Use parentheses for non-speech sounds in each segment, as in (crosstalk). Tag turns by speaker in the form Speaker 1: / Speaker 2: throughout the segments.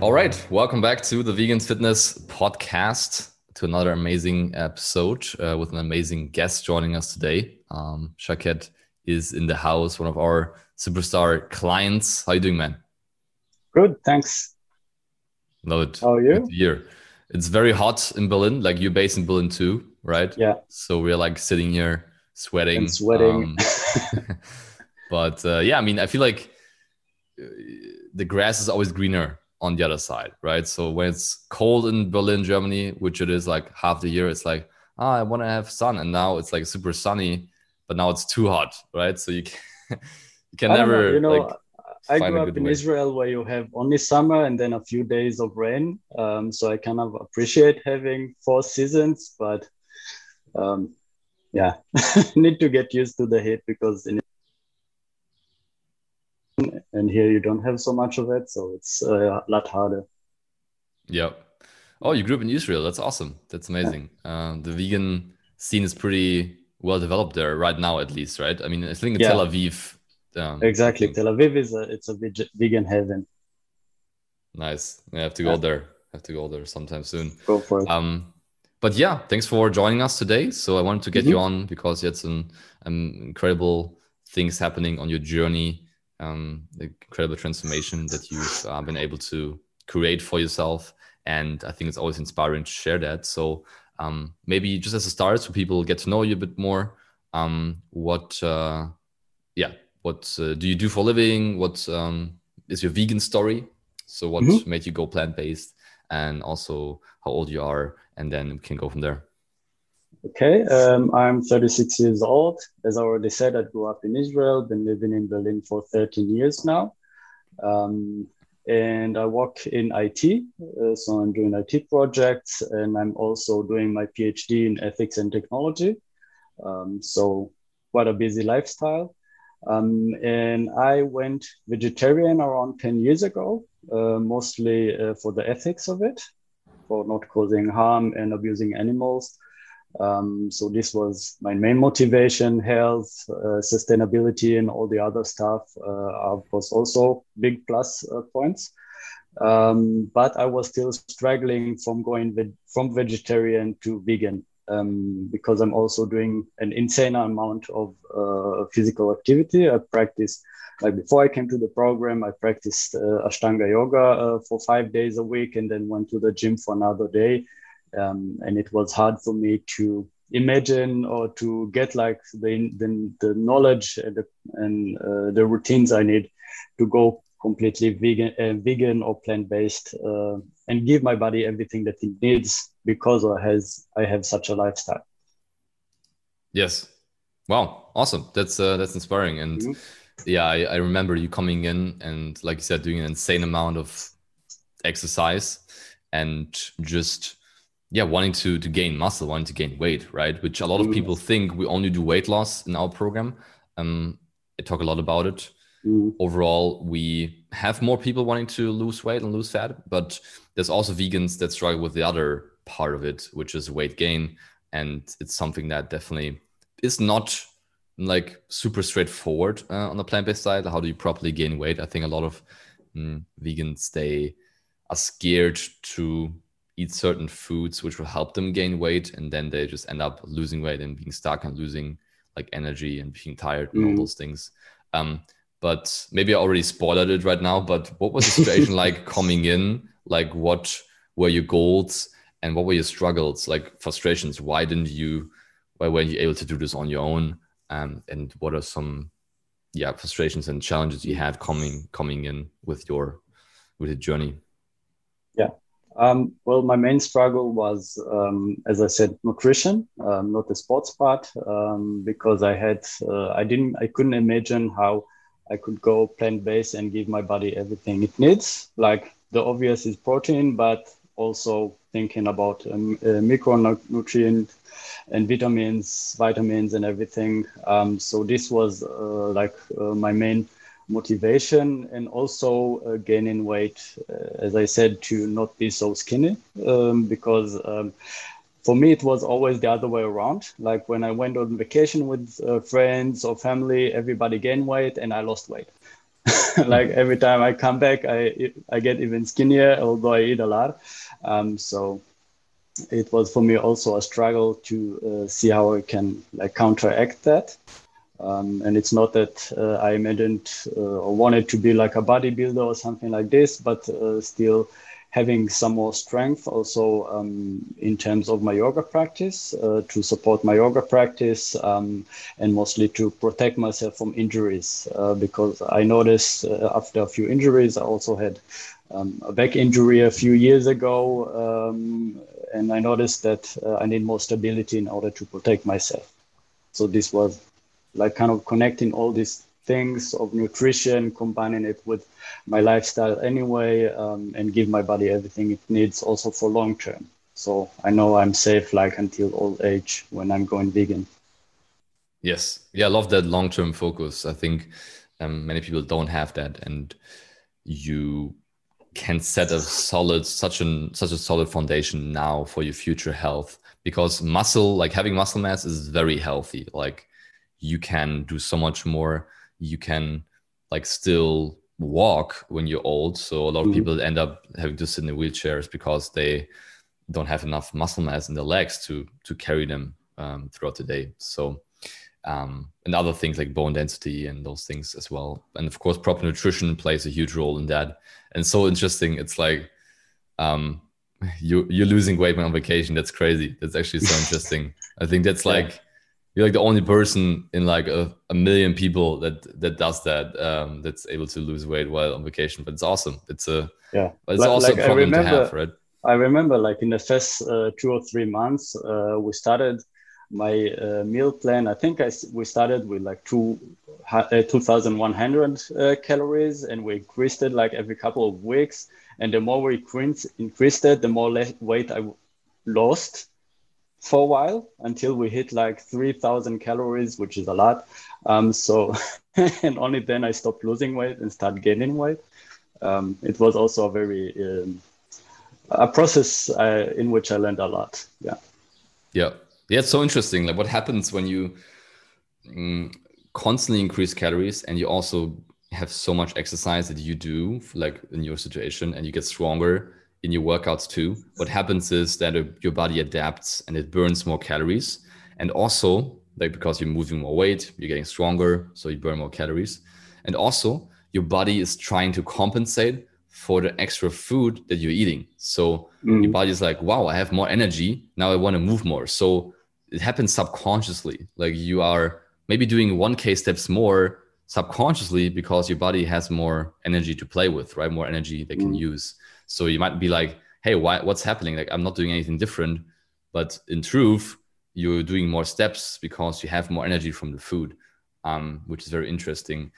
Speaker 1: All right, welcome back to the Vegan Fitness Podcast, to another amazing episode uh, with an amazing guest joining us today. Um, Shaked is in the house, one of our superstar clients. How you doing, man?
Speaker 2: Good, thanks.
Speaker 1: Love it.
Speaker 2: How are you?
Speaker 1: Here, it's very hot in Berlin. Like you're based in Berlin too, right?
Speaker 2: Yeah.
Speaker 1: So we're like sitting here sweating.
Speaker 2: And sweating.
Speaker 1: Um, (laughs) but uh, yeah, I mean, I feel like uh, the grass is always greener on the other side, right? So when it's cold in Berlin, Germany, which it is like half the year, it's like, ah, I want to have sun, and now it's like super sunny, but now it's too hot, right? So you can (laughs) you can never,
Speaker 2: know, you know,
Speaker 1: like,
Speaker 2: I grew up in way. Israel where you have only summer and then a few days of rain. Um, so I kind of appreciate having four seasons, but um, yeah, (laughs) need to get used to the heat because in and here you don't have so much of it so it's uh, a lot harder.
Speaker 1: Yeah oh you grew up in israel. That's awesome. That's amazing. Yeah. uh, the vegan scene is pretty well developed there right now at least right? I mean i think in yeah. tel aviv
Speaker 2: um, exactly. Tel aviv is a it's a vegan heaven
Speaker 1: nice. I have to go yeah. there. I have to go there sometime soon.
Speaker 2: Go for it.
Speaker 1: Um but yeah thanks for joining us today. So i wanted to get mm-hmm. you on because you had some um, incredible things happening on your journey um, the incredible transformation that you've uh, been able to create for yourself. And I think it's always inspiring to share that. So um, maybe just as a start, so people get to know you a bit more. Um, what, uh, yeah, what uh, do you do for a living? What um, is your vegan story? So what mm-hmm. made you go plant based, and also how old you are, and then we can go from there.
Speaker 2: Okay, um, I'm 36 years old. As I already said, I grew up in Israel, been living in Berlin for 13 years now. Um, and I work in IT. Uh, so I'm doing IT projects and I'm also doing my PhD in ethics and technology. Um, so, quite a busy lifestyle. Um, and I went vegetarian around 10 years ago, uh, mostly uh, for the ethics of it, for not causing harm and abusing animals. Um, so this was my main motivation, health, uh, sustainability, and all the other stuff uh, was also big plus uh, points. Um, but I was still struggling from going ve- from vegetarian to vegan um, because I'm also doing an insane amount of uh, physical activity. I practice like before I came to the program, I practiced uh, Ashtanga yoga uh, for five days a week, and then went to the gym for another day um, and it was hard for me to imagine or to get like the the, the knowledge and the, and uh, the routines I need to go completely vegan uh, vegan or plant based uh, and give my body everything that it needs because I has I have such a lifestyle.
Speaker 1: Yes. Wow. Awesome. That's uh, that's inspiring. And mm-hmm. yeah, I, I remember you coming in and like you said, doing an insane amount of exercise and just yeah wanting to to gain muscle wanting to gain weight right? Which a lot of mm. people think we only do weight loss in our program. Um i talk a lot about it. Mm. overall we have more people wanting to lose weight and lose fat but there's also vegans that struggle with the other part of it which is weight gain. And it's something that definitely is not like super straightforward uh, on the plant-based side. How do you properly gain weight? I think a lot of mm, vegans they are scared to eat certain foods which will help them gain weight and then they just end up losing weight and being stuck and losing like energy and being tired and mm. all those things. Um, but maybe i already spoiled it right now but what was the situation (laughs) like coming in? Like what were your goals and what were your struggles? Like frustrations. Why didn't you why weren't you able to do this on your own? Um, and what are some yeah frustrations and challenges you had coming coming in with your with your journey?
Speaker 2: Yeah um, well, my main struggle was, um, as I said, nutrition, um, not the sports part, um, because I had, uh, I didn't, I couldn't imagine how I could go plant based and give my body everything it needs. Like the obvious is protein, but also thinking about um, uh, micronutrient and vitamins, vitamins, and everything. Um, so this was uh, like uh, my main motivation, and also uh, gaining weight, uh, as I said, to not be so skinny, um, because. Um, for me, it was always the other way around. Like when I went on vacation with uh, friends or family, everybody gained weight and I lost weight. (laughs) like every time I come back, I I get even skinnier, although I eat a lot. Um, so it was for me also a struggle to uh, see how I can like counteract that. Um, and it's not that uh, I imagined uh, or wanted to be like a bodybuilder or something like this, but uh, still having some more strength also um, in terms of my yoga practice uh, to support my yoga practice um, and mostly to protect myself from injuries uh, because I noticed uh, after a few injuries I also had um, a back injury a few years ago um, and I noticed that I need more stability in order to protect myself. So this was like kind of connecting all these things of nutrition, combining it with my lifestyle anyway, um, and give my body everything it needs also for long term. So I know I'm safe like until old age when I'm going vegan.
Speaker 1: Yes, yeah, I love that long term focus. I think um, many people don't have that, and you can set a solid such an such a solid foundation now for your future health because muscle like having muscle mass is very healthy like you can do so much more you can like still walk when you're old. So a lot of mm-hmm. people end up having to sit in wheelchairs because they don't have enough muscle mass in the legs to to carry them um, throughout the day. So um, and other things like bone density and those things as well. And of course, proper nutrition plays a huge role in that. And so interesting. It's like um, (laughs) you you're losing weight when on vacation. That's crazy. That's actually so (laughs) interesting. I think that's like you're like the only person in like a, a million people that that does that um, that's able to lose weight while on vacation but it's awesome. It's a
Speaker 2: yeah.
Speaker 1: but it's like, also like a problem remember, to have right?
Speaker 2: I remember like in the first uh, two or three months uh, we started my uh, meal plan. I think I, we started with like two uh, 2100 uh, calories and we increased it like every couple of weeks. And the more we increased it the more weight i lost for a while until we hit like 3000 calories which is a lot. Um, so (laughs) and only then i stopped losing weight and start gaining weight. Um, it was also a very um, a process uh, in which i learned a lot. Yeah.
Speaker 1: Yeah. Yeah it's so interesting. Like what happens when you um, constantly increase calories and you also have so much exercise that you do like in your situation and you get stronger in your workouts too. What happens is that uh, your body adapts and it burns more calories. And also, like because you're moving more weight, you're getting stronger, so you burn more calories. And also, your body is trying to compensate for the extra food that you're eating. So mm. your body is like, wow, I have more energy. Now I want to move more. So it happens subconsciously. Like you are maybe doing 1K steps more subconsciously because your body has more energy to play with, right? More energy they can mm. use. So you might be like, hey, why, what's happening? Like, I'm not doing anything different. But in truth, you're doing more steps because you have more energy from the food, um, which is very interesting.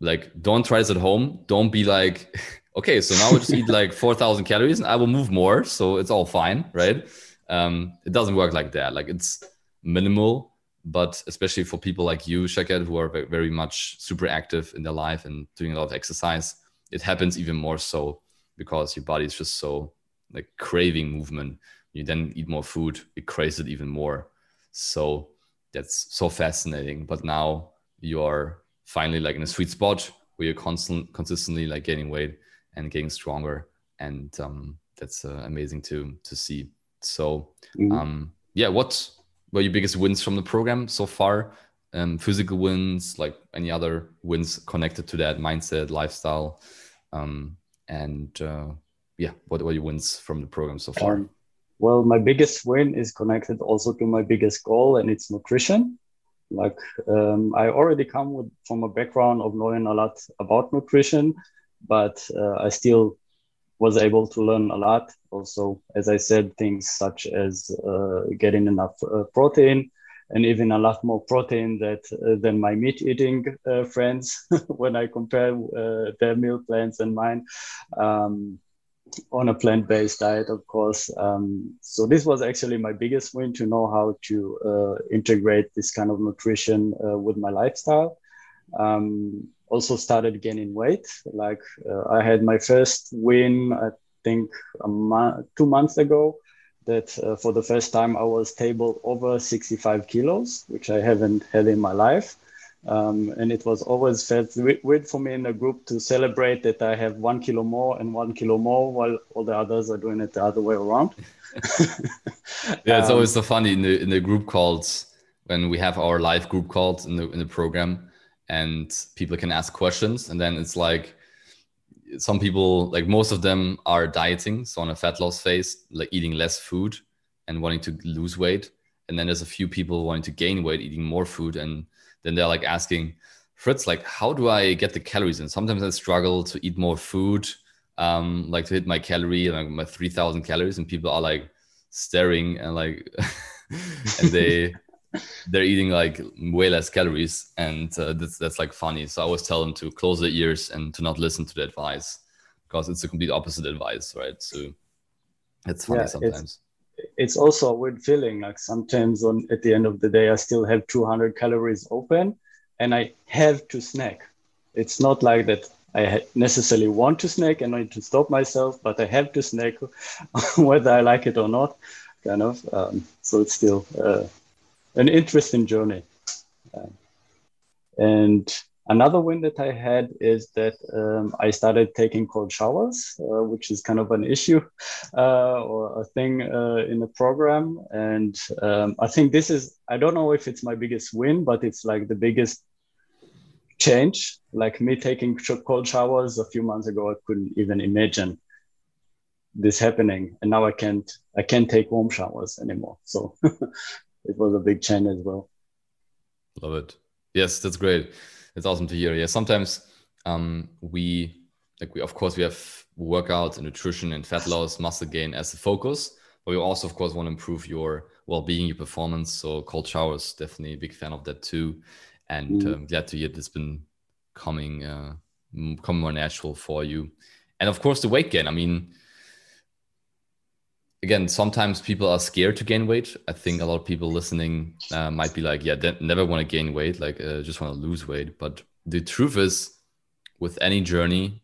Speaker 1: Like, don't try this at home. Don't be like, (laughs) okay, so now I just eat like (laughs) 4,000 calories and I will move more. So it's all fine, right? Um, it doesn't work like that. Like, it's minimal, but especially for people like you, Shaked, who are very much super active in their life and doing a lot of exercise, it happens even more so because your body is just so like craving movement. You then eat more food, it craves it even more. So that's so fascinating. But now you're finally like in a sweet spot where you're constant, consistently like gaining weight and getting stronger, and um, that's uh, amazing to to see. So mm-hmm. um, yeah, what were your biggest wins from the program so far? Um, physical wins, like any other wins connected to that mindset, lifestyle. Um, and uh, yeah, what were your wins from the program so far? Um,
Speaker 2: well, my biggest win is connected also to my biggest goal, and it's nutrition. Like um, I already come with, from a background of knowing a lot about nutrition, but uh, I still was able to learn a lot. Also, as I said, things such as uh, getting enough uh, protein, and even a lot more protein that uh, than my meat eating uh, friends (laughs) when I compare uh, their meal plans and mine. Um, on a plant-based diet, of course. Um, so this was actually my biggest win to know how to uh, integrate this kind of nutrition with my lifestyle. Um, also started gaining weight. Like uh, I had my first win, I think a month, two months ago. That uh, for the first time I was table over 65 kilos, which I haven't had in my life. Um, and it was always felt weird for me in the group to celebrate that I have one kilo more and one kilo more while all the others are doing it the other way around. (laughs) (laughs)
Speaker 1: yeah, it's um, always so funny in the in the group calls when we have our live group calls in the in the program and people can ask questions. And then it's like some people like most of them are dieting. So on a fat loss phase like eating less food and wanting to lose weight. And then there's a few people wanting to gain weight eating more food. And then they're like asking fritz like how do i get the calories in? Sometimes i struggle to eat more food um like to hit my calorie like my 3000 calories. And people are like staring and like (laughs) and they they're eating like way less calories and uh, that's that's like funny so i always tell them to close their ears and to not listen to the advice because it's a complete opposite advice right so it's funny yeah, sometimes
Speaker 2: it's, it's also a weird feeling. Like sometimes on at the end of the day, I still have 200 calories open, and I have to snack. It's not like that. I necessarily want to snack and I need to stop myself, but I have to snack, (laughs) whether I like it or not. Kind of. Um, so it's still uh, an interesting journey. Uh, and Another win that I had is that um, I started taking cold showers, uh, which is kind of an issue uh, or a thing uh, in the program. And um, I think this is, I don't know if it's my biggest win, but it's like the biggest change. Like me taking cold showers a few months ago, I couldn't even imagine this happening. And now I can't, I can't take warm showers anymore. So (laughs) it was a big change as well.
Speaker 1: Love it. Yes, that's great it's awesome to hear. Yeah, sometimes um, we like we of course we have workouts and nutrition and fat loss, muscle gain as a focus, but we also of course want to improve your well-being, your performance. So cold showers, definitely a big fan of that too, and mm. um, glad to hear it's been coming uh, come more natural for you. And of course the weight gain. I mean, again, sometimes people are scared to gain weight. I think a lot of people listening uh, might be like, yeah, they never want to gain weight, like uh, just want to lose weight. But the truth is, with any journey,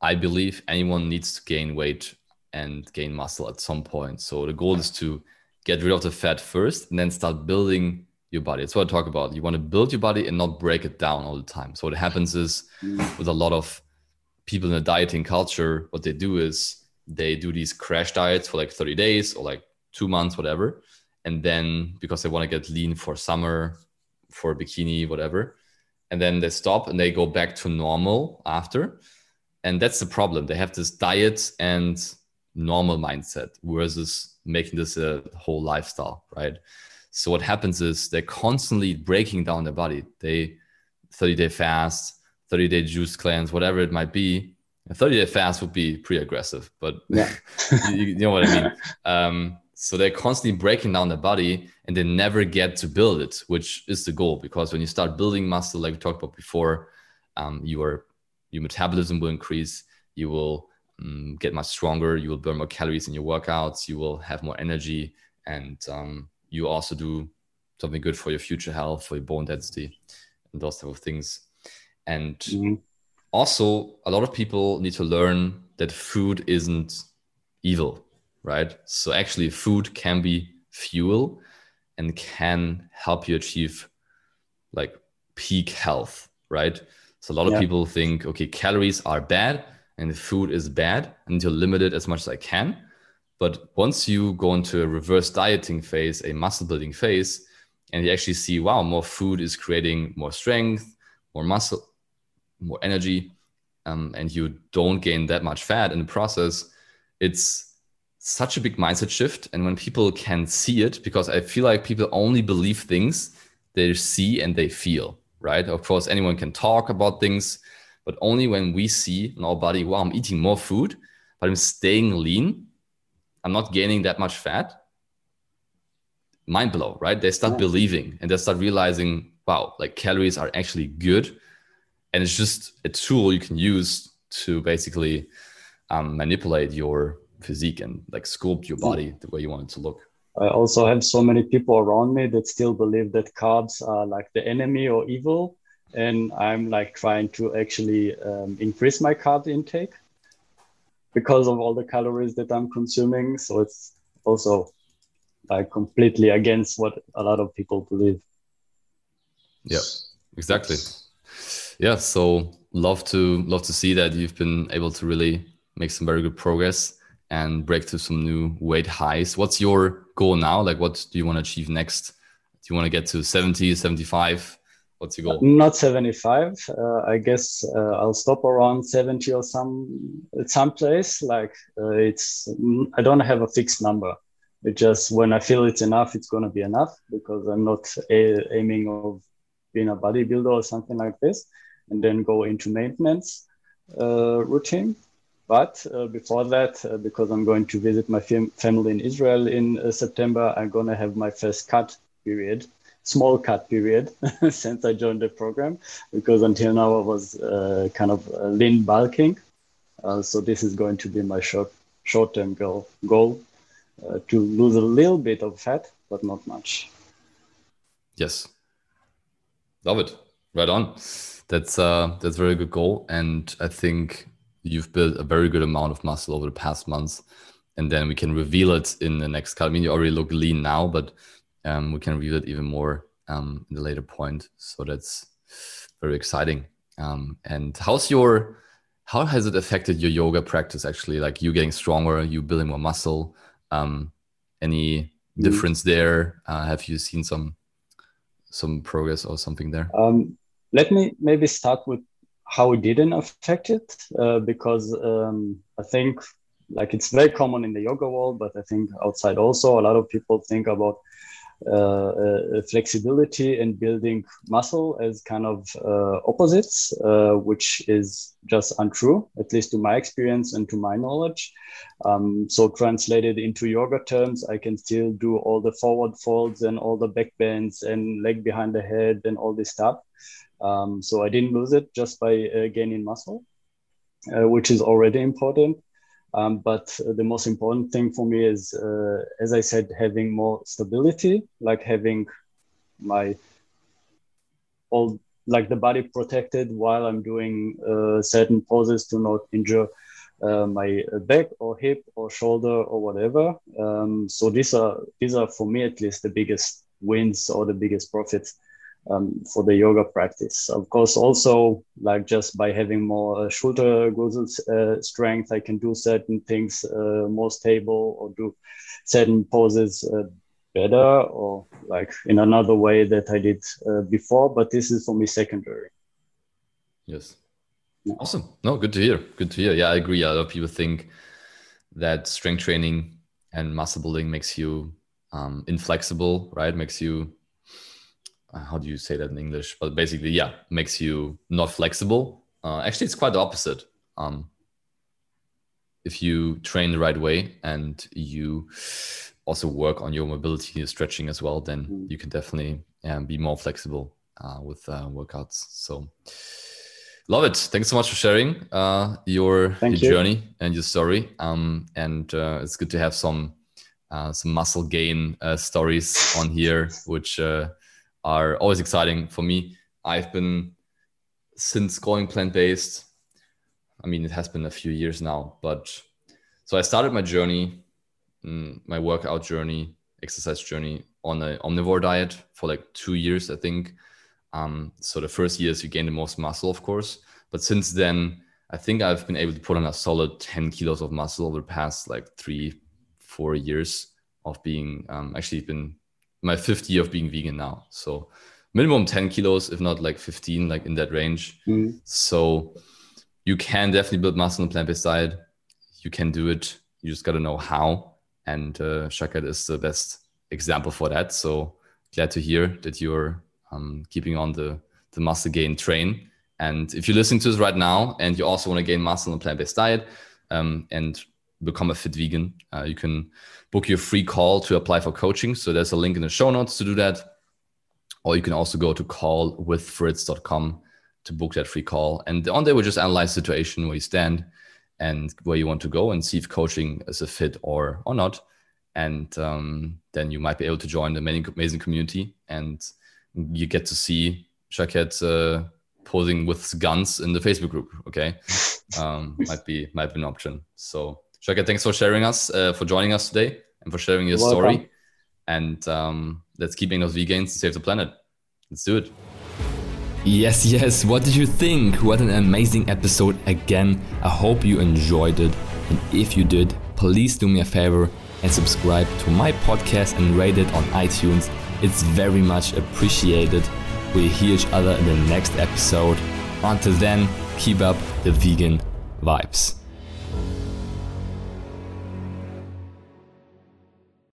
Speaker 1: I believe anyone needs to gain weight and gain muscle at some point. So the goal is to get rid of the fat first and then start building your body. That's what I talk about. You want to build your body and not break it down all the time. So what happens is with a lot of people in the dieting culture, what they do is they do these crash diets for like 30 days or like two months, whatever. And then because they want to get lean for summer, for bikini, whatever. And then they stop and they go back to normal after. And that's the problem. They have this diet and normal mindset versus making this a whole lifestyle, right? So what happens is they're constantly breaking down their body. They 30 day fast, 30 day juice cleanse, whatever it might be a 30 day fast would be pretty aggressive, but (laughs) yeah. you, you, know what I mean. (laughs) Um, so they're constantly breaking down their body and they never get to build it, which is the goal. Because when you start building muscle, like we talked about before, um, your your metabolism will increase. You will um, get much stronger. You will burn more calories in your workouts. You will have more energy, and um, you also do something good for your future health, for your bone density, and those type of things. And mm-hmm also a lot of people need to learn that food isn't evil right? So actually food can be fuel and can help you achieve like peak health right? So a lot of people think okay calories are bad and food is bad. And to limit it as much as i can. But once you go into a reverse dieting phase a muscle building phase and you actually see wow more food is creating more strength more muscle more energy um, and you don't gain that much fat in the process, it's such a big mindset shift. And when people can see it, because I feel like people only believe things they see and they feel, right? Of course, anyone can talk about things, but only when we see in our body, wow, I'm eating more food, but I'm staying lean, I'm not gaining that much fat. Mind blow, right? They start yeah. believing and they start realizing, wow, like calories are actually good and it's just a tool you can use to basically um, manipulate your physique and like sculpt your body the way you want it to look.
Speaker 2: I also have so many people around me that still believe that carbs are like the enemy or evil. And I'm like trying to actually um, increase my carb intake because of all the calories that I'm consuming. So it's also like completely against what a lot of people believe.
Speaker 1: Yeah, exactly. Yeah. So love to love to see that you've been able to really make some very good progress and break through some new weight highs. What's your goal now? Like, what do you want to achieve next? Do you want to get to 70, 75? What's your goal?
Speaker 2: Not 75. Uh, I guess uh, I'll stop around 70 or some some place. Like uh, it's, I don't have a fixed number. It just when I feel it's enough, it's gonna be enough because I'm not a- aiming of being a bodybuilder or something like this, and then go into maintenance uh, routine. But uh, before that, uh, because I'm going to visit my fam- family in Israel in uh, September, I'm going to have my first cut period, small cut period, (laughs) since I joined the program, because until now I was uh, kind of uh, lean bulking. Uh, so this is going to be my short short term goal goal to lose a little bit of fat, but not much.
Speaker 1: Yes, love it. Right on. That's uh, that's a very good goal, and I think you've built a very good amount of muscle over the past months and then we can reveal it in the next cut. I mean, you already look lean now, but um, we can reveal it even more um, in the later point. So that's very exciting. Um, and how's your, how has it affected your yoga practice actually? Like you getting stronger, you building more muscle. Um, any mm. difference there? Uh, have you seen some some progress or something there?
Speaker 2: Um, let me maybe start with how it didn't affect it uh, because um, I think like it's very common in the yoga world, but I think outside also a lot of people think about uh, uh, flexibility and building muscle as kind of uh, opposites, uh, which is just untrue, at least to my experience and to my knowledge. Um, so translated into yoga terms, I can still do all the forward folds and all the back bends and leg behind the head and all this stuff. Um, so I didn't lose it just by uh, gaining muscle, uh, which is already important. Um, but the most important thing for me is, uh, as I said, having more stability, like having my all like the body protected while I'm doing uh, certain poses to not injure uh, my back or hip or shoulder or whatever. Um, so these are these are for me at least the biggest wins or the biggest profits um, for the yoga practice. Of course, also like just by having more uh, shoulder uh, strength, I can do certain things uh, more stable or do certain poses uh, better or like in another way that I did uh, before. But this is for me secondary.
Speaker 1: Yes. Yeah. Awesome. No, good to hear. Good to hear. Yeah, I agree. A lot of people think that strength training and muscle building makes you um, inflexible, right? Makes you how do you say that in English? But basically, yeah, makes you not flexible. Uh, actually, it's quite the opposite. Um, if you train the right way and you also work on your mobility, your stretching as well, then mm. you can definitely um, be more flexible uh, with uh, workouts. So, love it. Thanks so much for sharing uh, your, your journey and your story. Um, and uh, it's good to have some some muscle gain stories on here, which are always exciting for me. I've been since going plant based. I mean, it has been a few years now, but so I started my journey, mm, my workout journey, exercise journey on an omnivore diet for like two years, I think. Um, so the first years you gain the most muscle, of course, but since then, I think I've been able to put on a solid 10 kilos of muscle over the past like three, four years of being um, actually been my fifth year of being vegan now. So minimum 10 kilos, if not like 15, like in that range. Mm. So you can definitely build muscle on a plant-based diet. You can do it. You just got to know how. And uh, Shaked is the best example for that. So glad to hear that you're um, keeping on the, the muscle gain train. And if you're listening to this right now and you also want to gain muscle on a plant-based diet um, and become a fit vegan, uh, you can book your free call to apply for coaching. So there's a link in the show notes to do that. Or you can also go to callwithfritz.com to book that free call. And on there, we just analyze the situation where you stand and where you want to go and see if coaching is a fit or or not and um, then you might be able to join the many amazing community and you get to see Shaked uh, posing with guns in the Facebook group. Okay, (laughs) um, might be might be an option. So Shaked, thanks for sharing us, uh, for joining us today, and for sharing your You're story. Welcome. And um, let's keep making those vegans gains and save the planet. Let's do it. Yes, yes. What did you think? What an amazing episode again. I hope you enjoyed it. And if you did, please do me a favor and subscribe to my podcast and rate it on iTunes. It's very much appreciated. We'll hear each other in the next episode. Until then, keep up the vegan vibes.